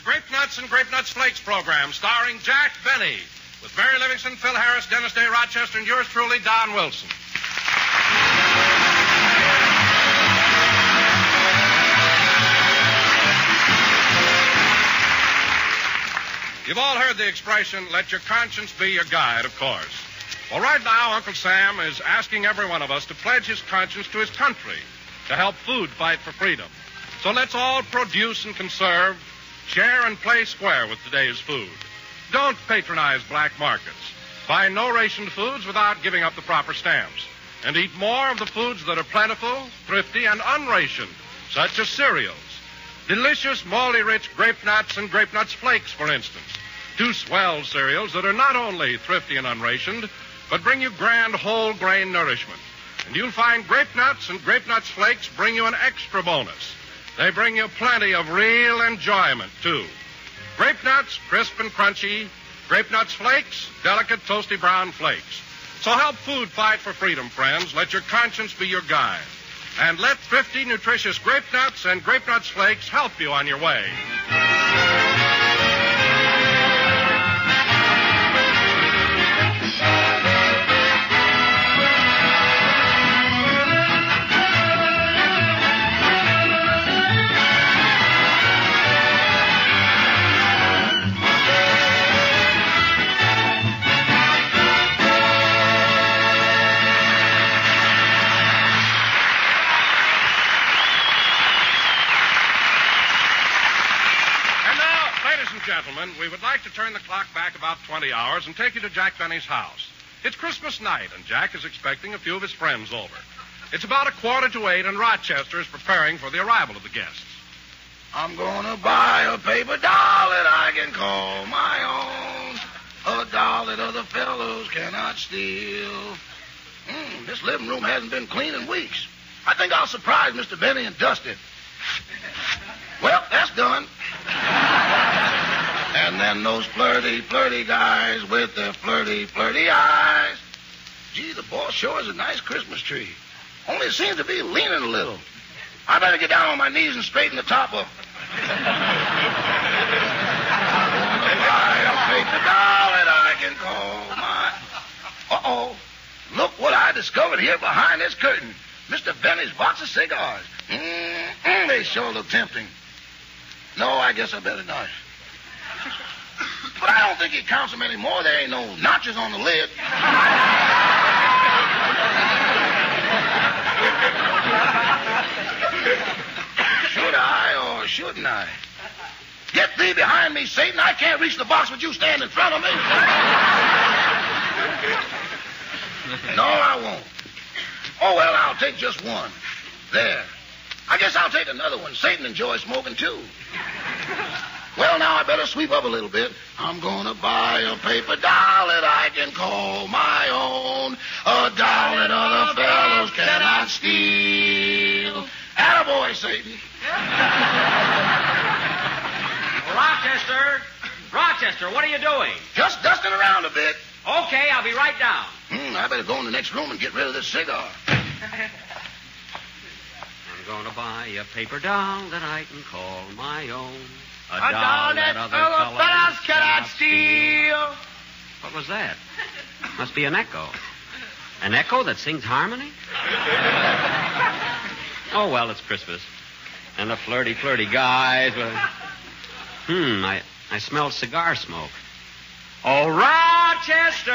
The Grape Nuts and Grape Nuts Flakes program starring Jack Benny with Mary Livingstone, Phil Harris, Dennis Day Rochester, and yours truly, Don Wilson. You've all heard the expression, let your conscience be your guide, of course. Well, right now, Uncle Sam is asking every one of us to pledge his conscience to his country to help food fight for freedom. So let's all produce and conserve, share and play square with today's food. Don't patronize black markets. Buy no rationed foods without giving up the proper stamps. And eat more of the foods that are plentiful, thrifty, and unrationed, such as cereals. Delicious, malty rich grape nuts and grape nuts flakes, for instance. Two swell cereals that are not only thrifty and unrationed, but bring you grand whole grain nourishment. And you'll find grape nuts and grape nuts flakes bring you an extra bonus. They bring you plenty of real enjoyment, too. Grape nuts, crisp and crunchy. Grape nuts flakes, delicate toasty brown flakes. So help food fight for freedom, friends. Let your conscience be your guide. And let thrifty, nutritious grape nuts and grape nuts flakes help you on your way. 20 hours and take you to Jack Benny's house. It's Christmas night, and Jack is expecting a few of his friends over. It's about a quarter to eight, and Rochester is preparing for the arrival of the guests. I'm gonna buy a paper doll that I can call my own. A doll that other fellows cannot steal. Mm, this living room hasn't been clean in weeks. I think I'll surprise Mr. Benny and dust it. Well, that's done. And those flirty, flirty guys with their flirty, flirty eyes. Gee, the boss sure is a nice Christmas tree. Only it seems to be leaning a little. I better get down on my knees and straighten the top up. the doll that I can call my. Uh oh. Look what I discovered here behind this curtain. Mr. Benny's box of cigars. Mm-mm, they sure look tempting. No, I guess I better not. But I don't think he counts them anymore. There ain't no notches on the lid. Should I or shouldn't I? Get thee behind me, Satan. I can't reach the box with you stand in front of me. No, I won't. Oh, well, I'll take just one. There. I guess I'll take another one. Satan enjoys smoking, too. Well, now I better sweep up a little bit. I'm gonna buy a paper doll that I can call my own. A doll that other fellows cannot steal. Attaboy, Satan. Rochester! Rochester, what are you doing? Just dusting around a bit. Okay, I'll be right down. Hmm, I better go in the next room and get rid of this cigar. I'm gonna buy a paper doll that I can call my own. A, doll, that other fellows cannot steal. What was that? Must be an echo. An echo that sings harmony? oh, well, it's Christmas. And the flirty, flirty guys with. Hmm, I, I smell cigar smoke. Oh, Rochester!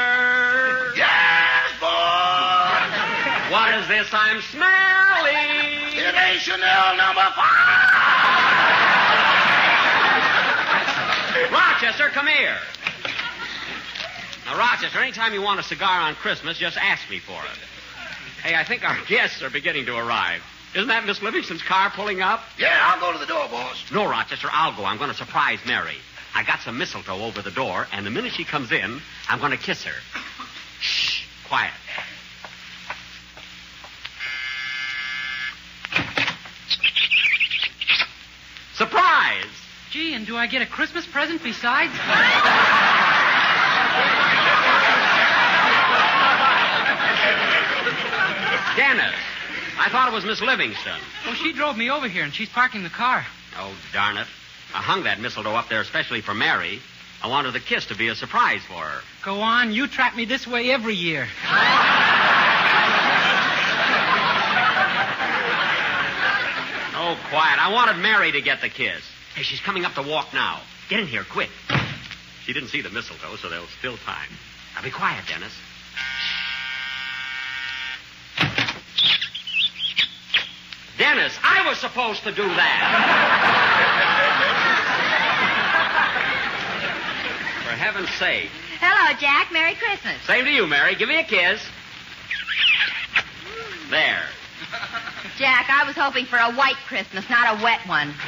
Yes, boy! What is this I'm smelling? It ain't Chanel number five! Rochester, come here. Now, Rochester, anytime you want a cigar on Christmas, just ask me for it. Hey, I think our guests are beginning to arrive. Isn't that Miss Livingstone's car pulling up? Yeah, I'll go to the door, boss. No, Rochester, I'll go. I'm going to surprise Mary. I got some mistletoe over the door, and the minute she comes in, I'm going to kiss her. Shh, quiet. Surprise! Gee, and do I get a Christmas present besides? Dennis, I thought it was Miss Livingston. Well, oh, she drove me over here, and she's parking the car. Oh, darn it. I hung that mistletoe up there especially for Mary. I wanted the kiss to be a surprise for her. Go on, you trap me this way every year. Oh, quiet. I wanted Mary to get the kiss. Hey, she's coming up the walk now. Get in here, quick. She didn't see the mistletoe, so there's still time. Now be quiet, Dennis. Dennis, I was supposed to do that. For heaven's sake. Hello, Jack. Merry Christmas. Same to you, Mary. Give me a kiss. There. Jack, I was hoping for a white Christmas, not a wet one.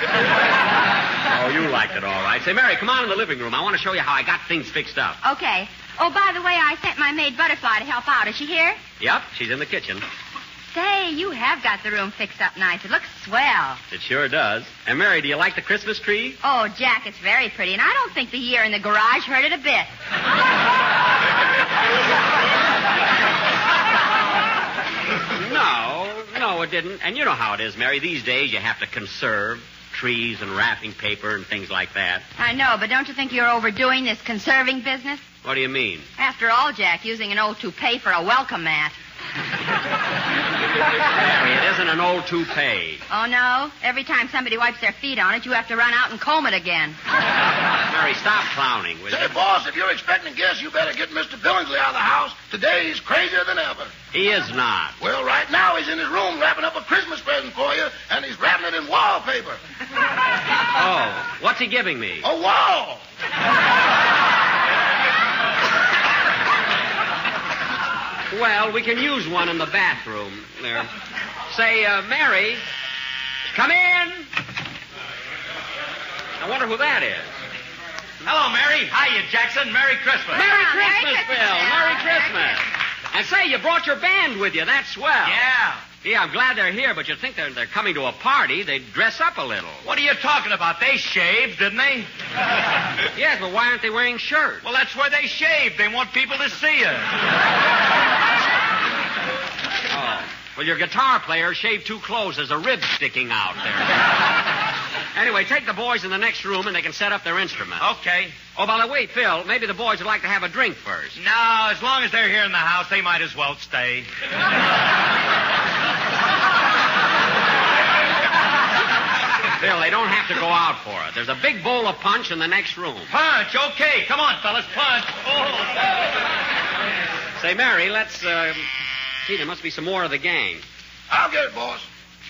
Oh, you liked it all right. Say, Mary, come on in the living room. I want to show you how I got things fixed up. Okay. Oh, by the way, I sent my maid Butterfly to help out. Is she here? Yep, she's in the kitchen. Say, you have got the room fixed up nice. It looks swell. It sure does. And Mary, do you like the Christmas tree? Oh, Jack, it's very pretty, and I don't think the year in the garage hurt it a bit. No, it didn't. And you know how it is, Mary. These days you have to conserve trees and wrapping paper and things like that. I know, but don't you think you're overdoing this conserving business? What do you mean? After all, Jack, using an old toupee for a welcome mat. Mary, it isn't an old toupee. Oh, no? Every time somebody wipes their feet on it, you have to run out and comb it again. Mary, stop clowning, will Say, you? boss, if you're expecting guests, you better get Mr. Billingsley out of the house. Today he's crazier than ever. He is not. Well, right now he's in his room wrapping up a Christmas present for you, and he's wrapping it in wallpaper. Oh, what's he giving me? A wall! Well, we can use one in the bathroom. There. Say, uh, Mary, come in. I wonder who that is. Hello, Mary. Hiya, Jackson. Merry Christmas. Merry Merry Christmas, Christmas, Bill. Bill. Merry Merry Christmas. And say, you brought your band with you. That's swell. Yeah. Yeah, I'm glad they're here, but you'd think they're, they're coming to a party. They'd dress up a little. What are you talking about? They shaved, didn't they? Yes, but why aren't they wearing shirts? Well, that's where they shaved. They want people to see us. Well, your guitar player shaved too close. There's a rib sticking out there. anyway, take the boys in the next room and they can set up their instruments. Okay. Oh, by the way, Phil, maybe the boys would like to have a drink first. No, as long as they're here in the house, they might as well stay. Phil, they don't have to go out for it. There's a big bowl of punch in the next room. Punch. Okay. Come on, fellas. Punch. Oh. Say, Mary, let's, uh, gee, there must be some more of the gang. I'll get it, boss.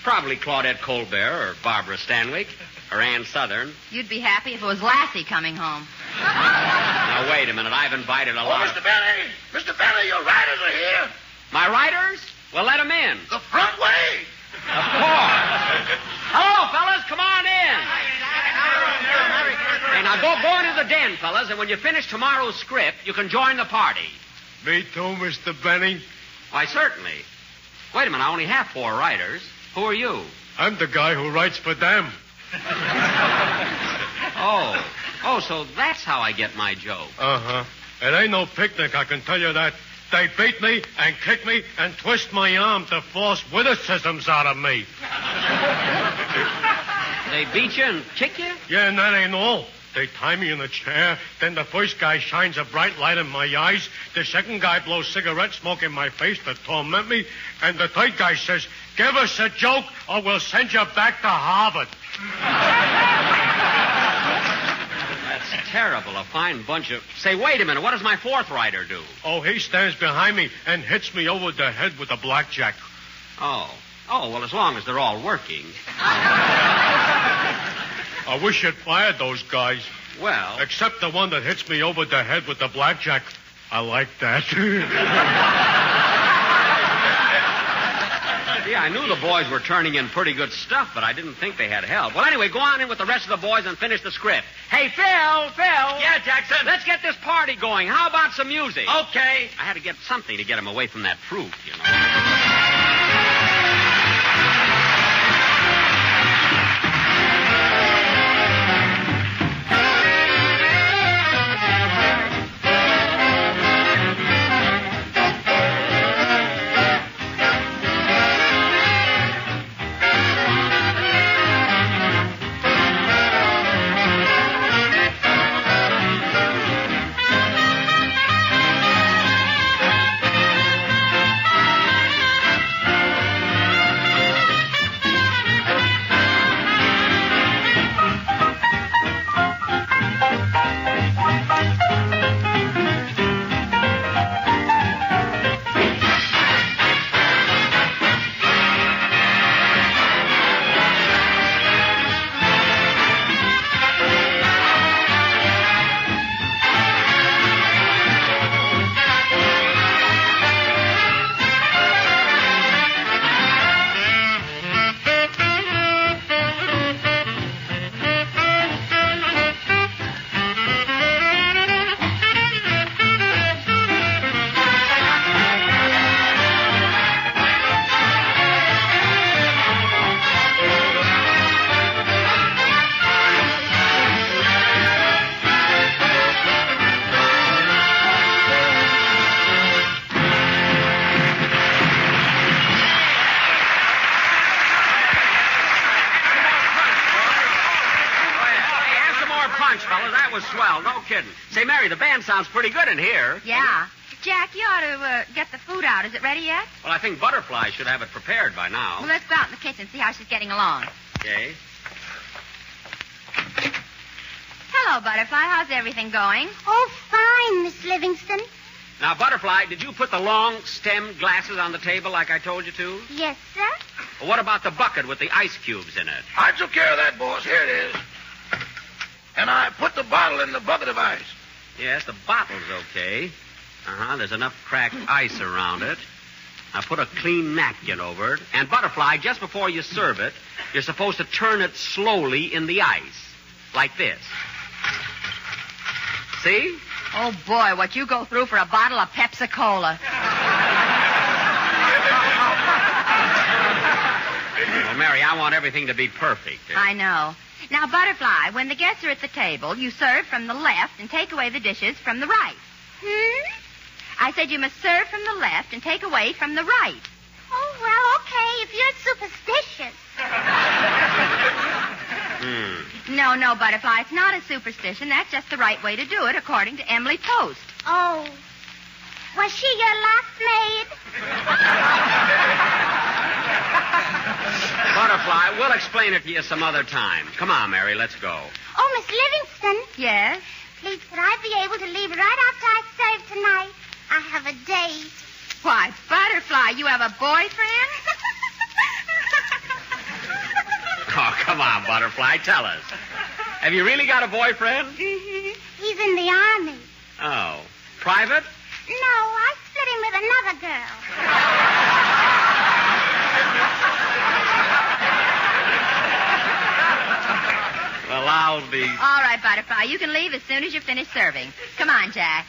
Probably Claudette Colbert or Barbara Stanwyck or Ann Sothern. You'd be happy if it was Lassie coming home. Now, wait a minute. I've invited a Oh, lot Mr. of... Benny! Mr. Benny, your riders are here. My writers? Well, let them in. The front way. Of course. Hello, fellas. Come on in. Hey, now go, go into the den, fellas, and when you finish tomorrow's script, you can join the party. Me too, Mr. Benny. Why, certainly. Wait a minute. I only have four writers. Who are you? I'm the guy who writes for them. Oh. Oh, so that's how I get my joke. Uh huh. It ain't no picnic, I can tell you that. They beat me and kick me and twist my arm to force witticisms out of me. They beat you and kick you? Yeah, and that ain't all. They tie me in a chair. Then the first guy shines a bright light in my eyes. The second guy blows cigarette smoke in my face to torment me. And the third guy says, Give us a joke or we'll send you back to Harvard. That's terrible. A fine bunch of. Say, wait a minute. What does my fourth writer do? Oh, he stands behind me and hits me over the head with a blackjack. Oh. Oh, well, as long as they're all working. I wish you'd fired those guys. Well, Except the one that hits me over the head with the blackjack. I like that. Gee, I knew the boys were turning in pretty good stuff, but I didn't think they had help. Well, anyway, go on in with the rest of the boys and finish the script. Hey, Phil, Phil. Yeah, Jackson. Let's get this party going. How about some music? Okay. I had to get something to get him away from that fruit, you know. Pretty good in here. Yeah. Jack, you ought to uh, get the food out. Is it ready yet? Well, I think Butterfly should have it prepared by now. Well, let's go out in the kitchen and see how she's getting along. Okay. Hello, Butterfly. How's everything going? Oh, fine, Miss Livingstone. Now, Butterfly, did you put the long stem glasses on the table like I told you to? Yes, sir. Well, what about the bucket with the ice cubes in it? I took care of that, boss. Here it is. And I put the bottle in the bucket of ice. Yes, the bottle's okay. Uh huh. There's enough cracked ice around it. Now put a clean napkin over it. And Butterfly, just before you serve it, you're supposed to turn it slowly in the ice. Like this. See? Oh, boy, what you go through for a bottle of Pepsi Cola. Well, Mary, I want everything to be perfect. I know. Now, Butterfly, when the guests are at the table, you serve from the left and take away the dishes from the right. Hmm? I said you must serve from the left and take away from the right. Oh, well, okay, if you're superstitious. Hmm. No, no, Butterfly, it's not a superstition. That's just the right way to do it, according to Emily Post. Oh. Was she your last maid? Butterfly, we'll explain it to you some other time. Come on, Mary, let's go. Oh, Miss Livingstone. Yes? Please, could I be able to leave right after I serve tonight? I have a date. Why, Butterfly, you have a boyfriend? Oh, come on, Butterfly, tell us. Have you really got a boyfriend? Mm-hmm. He's in the army. Oh. Private? No, I split him with another girl. Well, I'll be. All right, Butterfly, you can leave as soon as you finish serving. Come on, Jack.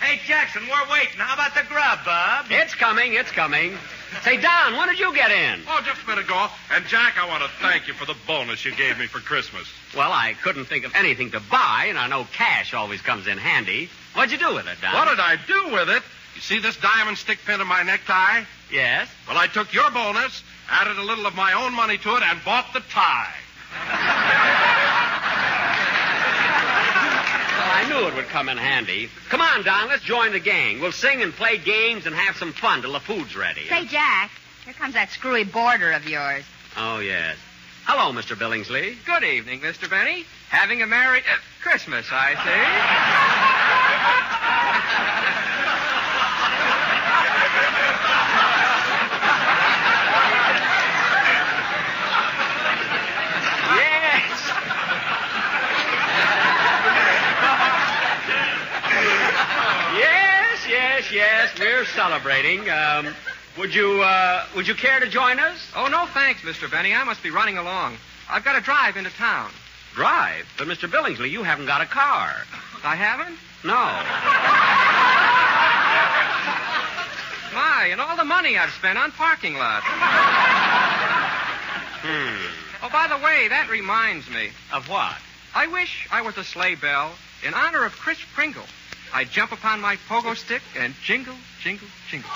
Hey, Jackson, we're waiting. How about the grub, Bob? It's coming, it's coming. Say, Don, when did you get in? Oh, just a minute ago. And, Jack, I want to thank you for the bonus you gave me for Christmas. Well, I couldn't think of anything to buy, and I know cash always comes in handy. What'd you do with it, Don? What did I do with it? You see this diamond stick pin in my necktie? Yes? Well, I took your bonus, added a little of my own money to it, and bought the tie. I knew it would come in handy. Come on, Don, let's join the gang. We'll sing and play games and have some fun till the food's ready. Say, Jack, here comes that screwy boarder of yours. Oh, yes. Hello, Mr. Billingsley. Good evening, Mr. Benny. Having a merry uh, Christmas, I see. Yes. yes, yes, yes. We're celebrating. Um, Would you, uh, would you care to join us? Oh, no thanks, Mr. Benny. I must be running along. I've got to drive into town. Drive? But, Mr. Billingsley, you haven't got a car. I haven't? No. My, and all the money I've spent on parking lots. Hmm. Oh, by the way, that reminds me. Of what? I wish I was a sleigh bell in honor of Kris Kringle. I'd jump upon my pogo stick and jingle, jingle, jingle.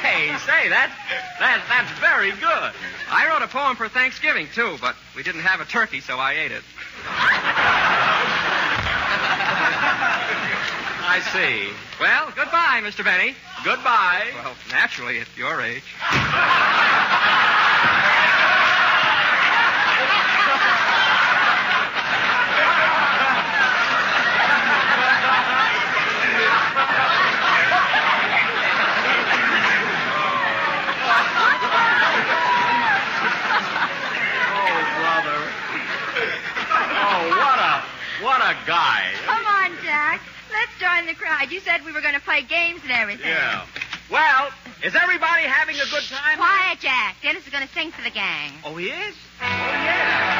Say, say, that, that, that's very good. I wrote a poem for Thanksgiving, too, but we didn't have a turkey, so I ate it. I see. Well, goodbye, Mr. Benny. Goodbye. Well, naturally, at your age. Oh, brother. Oh, what a, what a guy. Come on, Jack. Let's join the crowd. You said we were going to play games and everything. Yeah. Well, is everybody having a good time? Quiet, Jack. Dennis is going to sing for the gang. Oh, he is? Oh, yeah.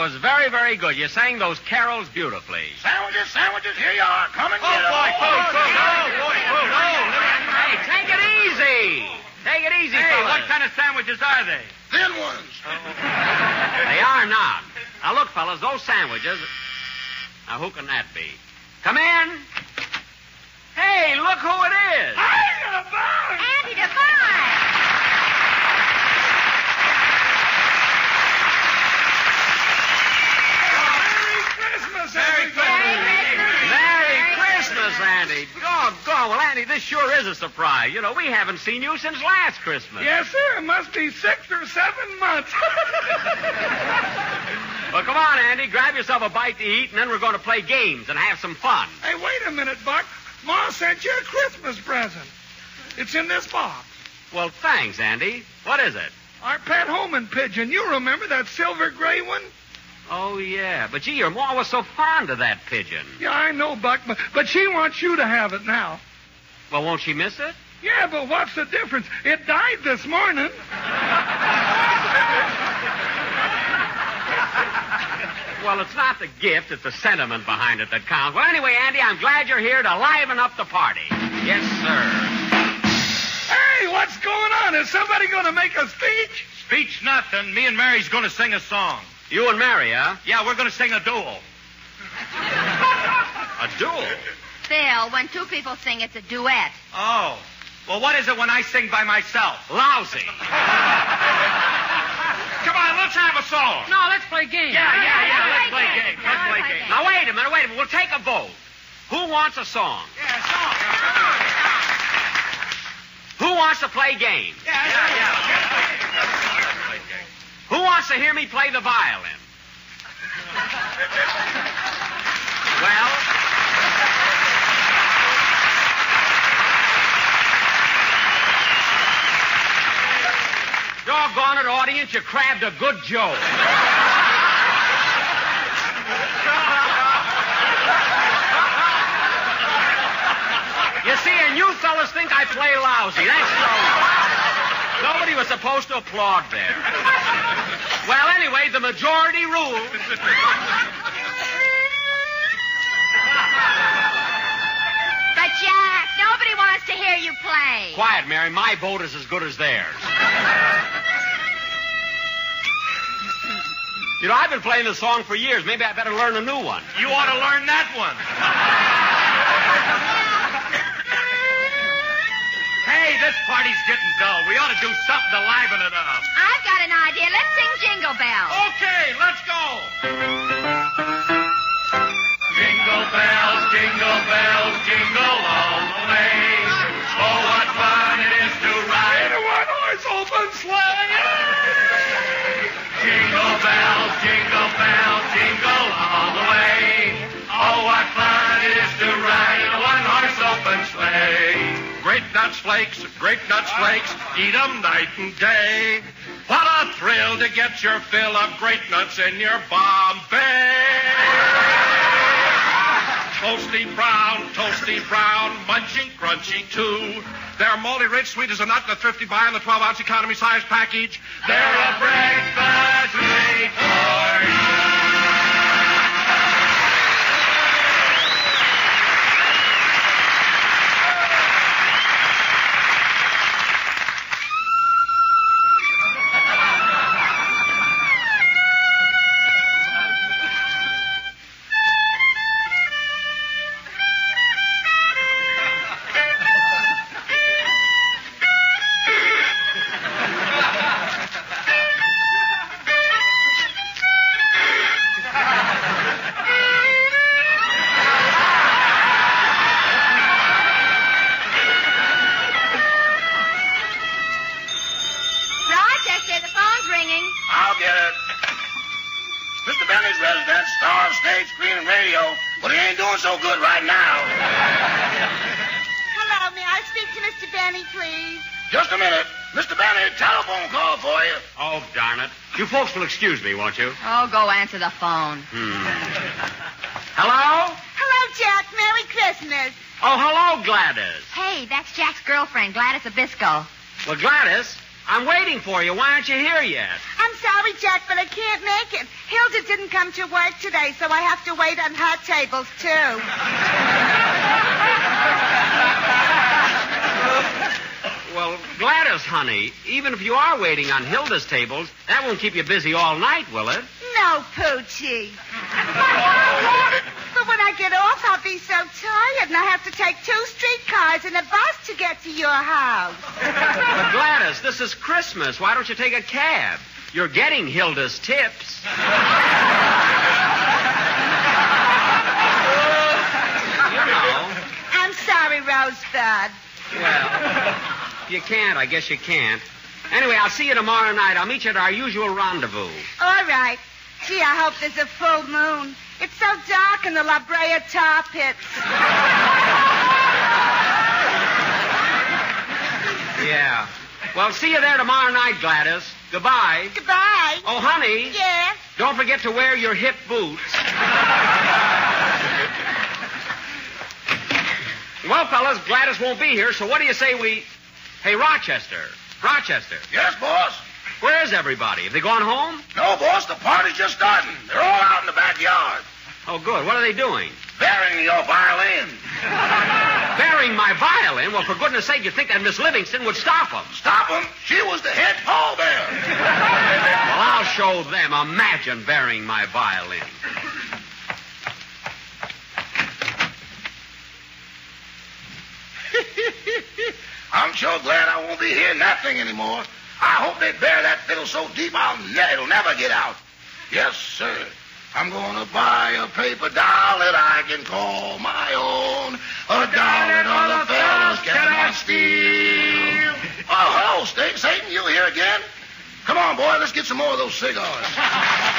Was very, very good. You sang those carols beautifully. Sandwiches, sandwiches, here you are. Come and Oh, get 'em. boy, Oh, food, food, yeah. oh, boy, food, oh. Hey, take it easy. Take it easy, Hey, fellas. what kind of sandwiches are they? Thin ones. Oh. They are not. Now, look, fellas, those sandwiches. Now, who can that be? Come in. Hey, look who it is. Andy Devine. Andy Devine. Christmas, Merry Christmas. Merry Christmas, Andy. Oh, God. Well, Andy, this sure is a surprise. You know, we haven't seen you since last Christmas. Yes, sir. It must be six or seven months. Well, come on, Andy. Grab yourself a bite to eat, and then we're going to play games and have some fun. Hey, wait a minute, Buck. Ma sent you a Christmas present. It's in this box. Well, thanks, Andy. What is it? Our pet homing pigeon. You remember that silver gray one? Oh, yeah. But, gee, your ma was so fond of that pigeon. Yeah, I know, Buck, but, but she wants you to have it now. Well, won't she miss it? Yeah, but what's the difference? It died this morning. Well, it's not the gift, it's the sentiment behind it that counts. Well, anyway, Andy, I'm glad you're here to liven up the party. Yes, sir. Hey, what's going on? Is somebody going to make a speech? Speech nothing. Me and Mary's going to sing a song. You and Mary, huh? Yeah, we're going to sing a duel. A duel? Phil, when two people sing, it's a duet. Oh. Well, what is it when I sing by myself? Lousy. Come on, let's have a song. No, let's play games. Yeah, yeah, yeah. Let's play games. games. Let's play games. Now, wait a minute, wait a minute. We'll take a vote. Who wants a song? Yeah, a song. Who wants to play games? Yeah, yeah, yeah. Who wants to hear me play the violin? well, doggone it, audience, you crabbed a good joke. You see, and you fellas think I play lousy. That's so. Nobody was supposed to applaud there. Well, anyway, the majority rules. But, Jack, nobody wants to hear you play. Quiet, Mary. My vote is as good as theirs. You know, I've been playing this song for years. Maybe I better learn a new one. You ought to learn that one. hey, this party's getting dull. We ought to do something to liven it up. Idea. Let's sing Jingle Bells. Okay, let's go. Jingle bells, jingle bells, jingle all the way. Oh, what fun it is to ride In a one-horse open sleigh. Jingle bells, jingle bells, jingle all the way. Oh, what fun it is to ride in a one-horse open sleigh. Grape nuts flakes, grape nuts flakes, eat 'em night and day. What a thrill to get your fill of grape nuts in your Bombay. Toasty brown, toasty brown, munchy, crunchy too. They're moldy rich, sweet as a nut the thrifty buy in the 12 ounce economy size package. They're a breakfast it. You folks will excuse me, won't you? Oh, go answer the phone. Hmm. Hello? Hello, Jack. Merry Christmas. Oh, hello, Gladys. Hey, that's Jack's girlfriend, Gladys Zybisco. Well, Gladys, I'm waiting for you. Why aren't you here yet? I'm sorry, Jack, but I can't make it. Hilda didn't come to work today, so I have to wait on her tables, too. Well, Gladys, honey, even if you are waiting on Hilda's tables, that won't keep you busy all night, will it? No, Poochie. but when I get off, I'll be so tired, and I have to take two streetcars and a bus to get to your house. But Gladys, this is Christmas. Why don't you take a cab? You're getting Hilda's tips. you know. I'm sorry, Rosebud. Well, you can't. I guess you can't. Anyway, I'll see you tomorrow night. I'll meet you at our usual rendezvous. All right. Gee, I hope there's a full moon. It's so dark in the La Brea tar pits. Yeah. Well, see you there tomorrow night, Gladys. Goodbye. Goodbye. Oh, honey. Yes? Don't forget to wear your hip boots. well, fellas, Gladys won't be here, so what do you say we. Hey, Rochester. Rochester. Yes, boss? Where is everybody? Have they gone home? No, boss, the party's just starting. They're all out in the backyard. Oh, good. What are they doing? Burying your violin. Burying my violin? Well, for goodness sake, you'd think that Miss Livingstone would stop them. Stop them? She was the head pallbearer. well, I'll show them. Imagine burying my violin. I'm sure glad I won't be hearing that thing anymore. I hope they bury that fiddle so deep I'll ne- it'll never get out. Yes, sir. I'm going to buy a paper doll that I can call my own. A doll that other fellows cannot steal. Oh, hello. Satan, you here again? Come on, boy, let's get some more of those cigars.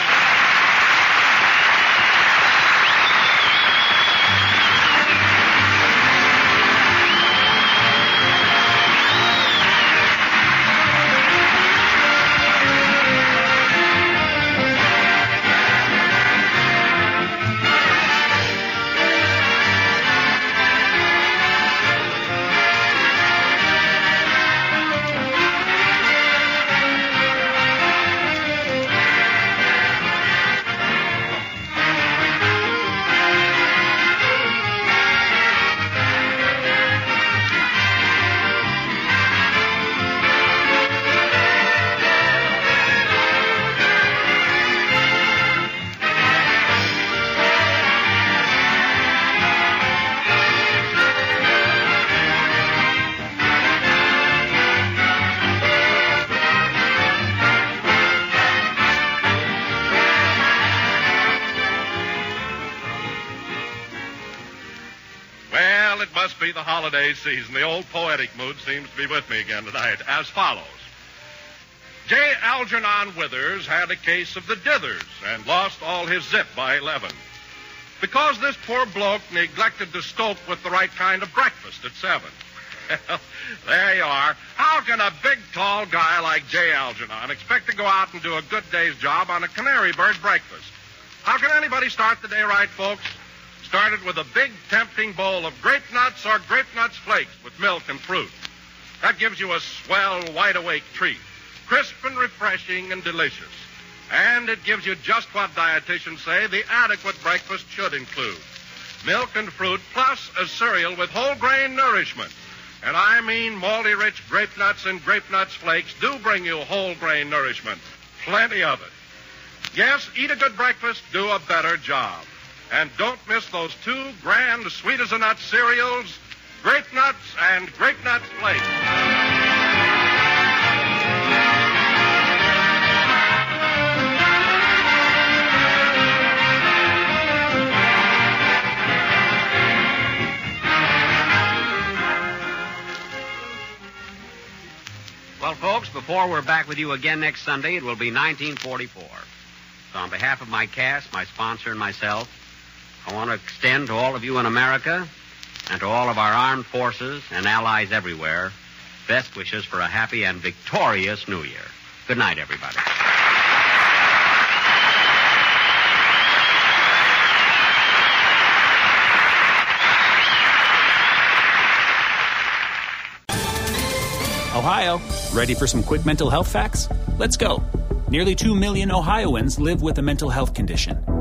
holiday season. The old poetic mood seems to be with me again tonight. As follows. J. Algernon Withers had a case of the dithers and lost all his zip by 11. Because this poor bloke neglected to stoke with the right kind of breakfast at 7. Well, there you are. How can a big, tall guy like J. Algernon expect to go out and do a good day's job on a canary bird breakfast? How can anybody start the day right, folks? Start it with a big, tempting bowl of grape nuts or grape nuts flakes with milk and fruit. That gives you a swell, wide awake treat. Crisp and refreshing and delicious. And it gives you just what dietitians say the adequate breakfast should include milk and fruit, plus a cereal with whole grain nourishment. And I mean malty rich grape nuts and grape nuts flakes do bring you whole grain nourishment. Plenty of it. Yes, eat a good breakfast, do a better job. And don't miss those two grand sweet as a nut cereals, grape nuts and grape nuts flakes. Well, folks, before we're back with you again next Sunday, it will be 1944. So, on behalf of my cast, my sponsor, and myself, I want to extend to all of you in America and to all of our armed forces and allies everywhere best wishes for a happy and victorious New Year. Good night, everybody. Ohio, ready for some quick mental health facts? Let's go. Nearly 2 million Ohioans live with a mental health condition.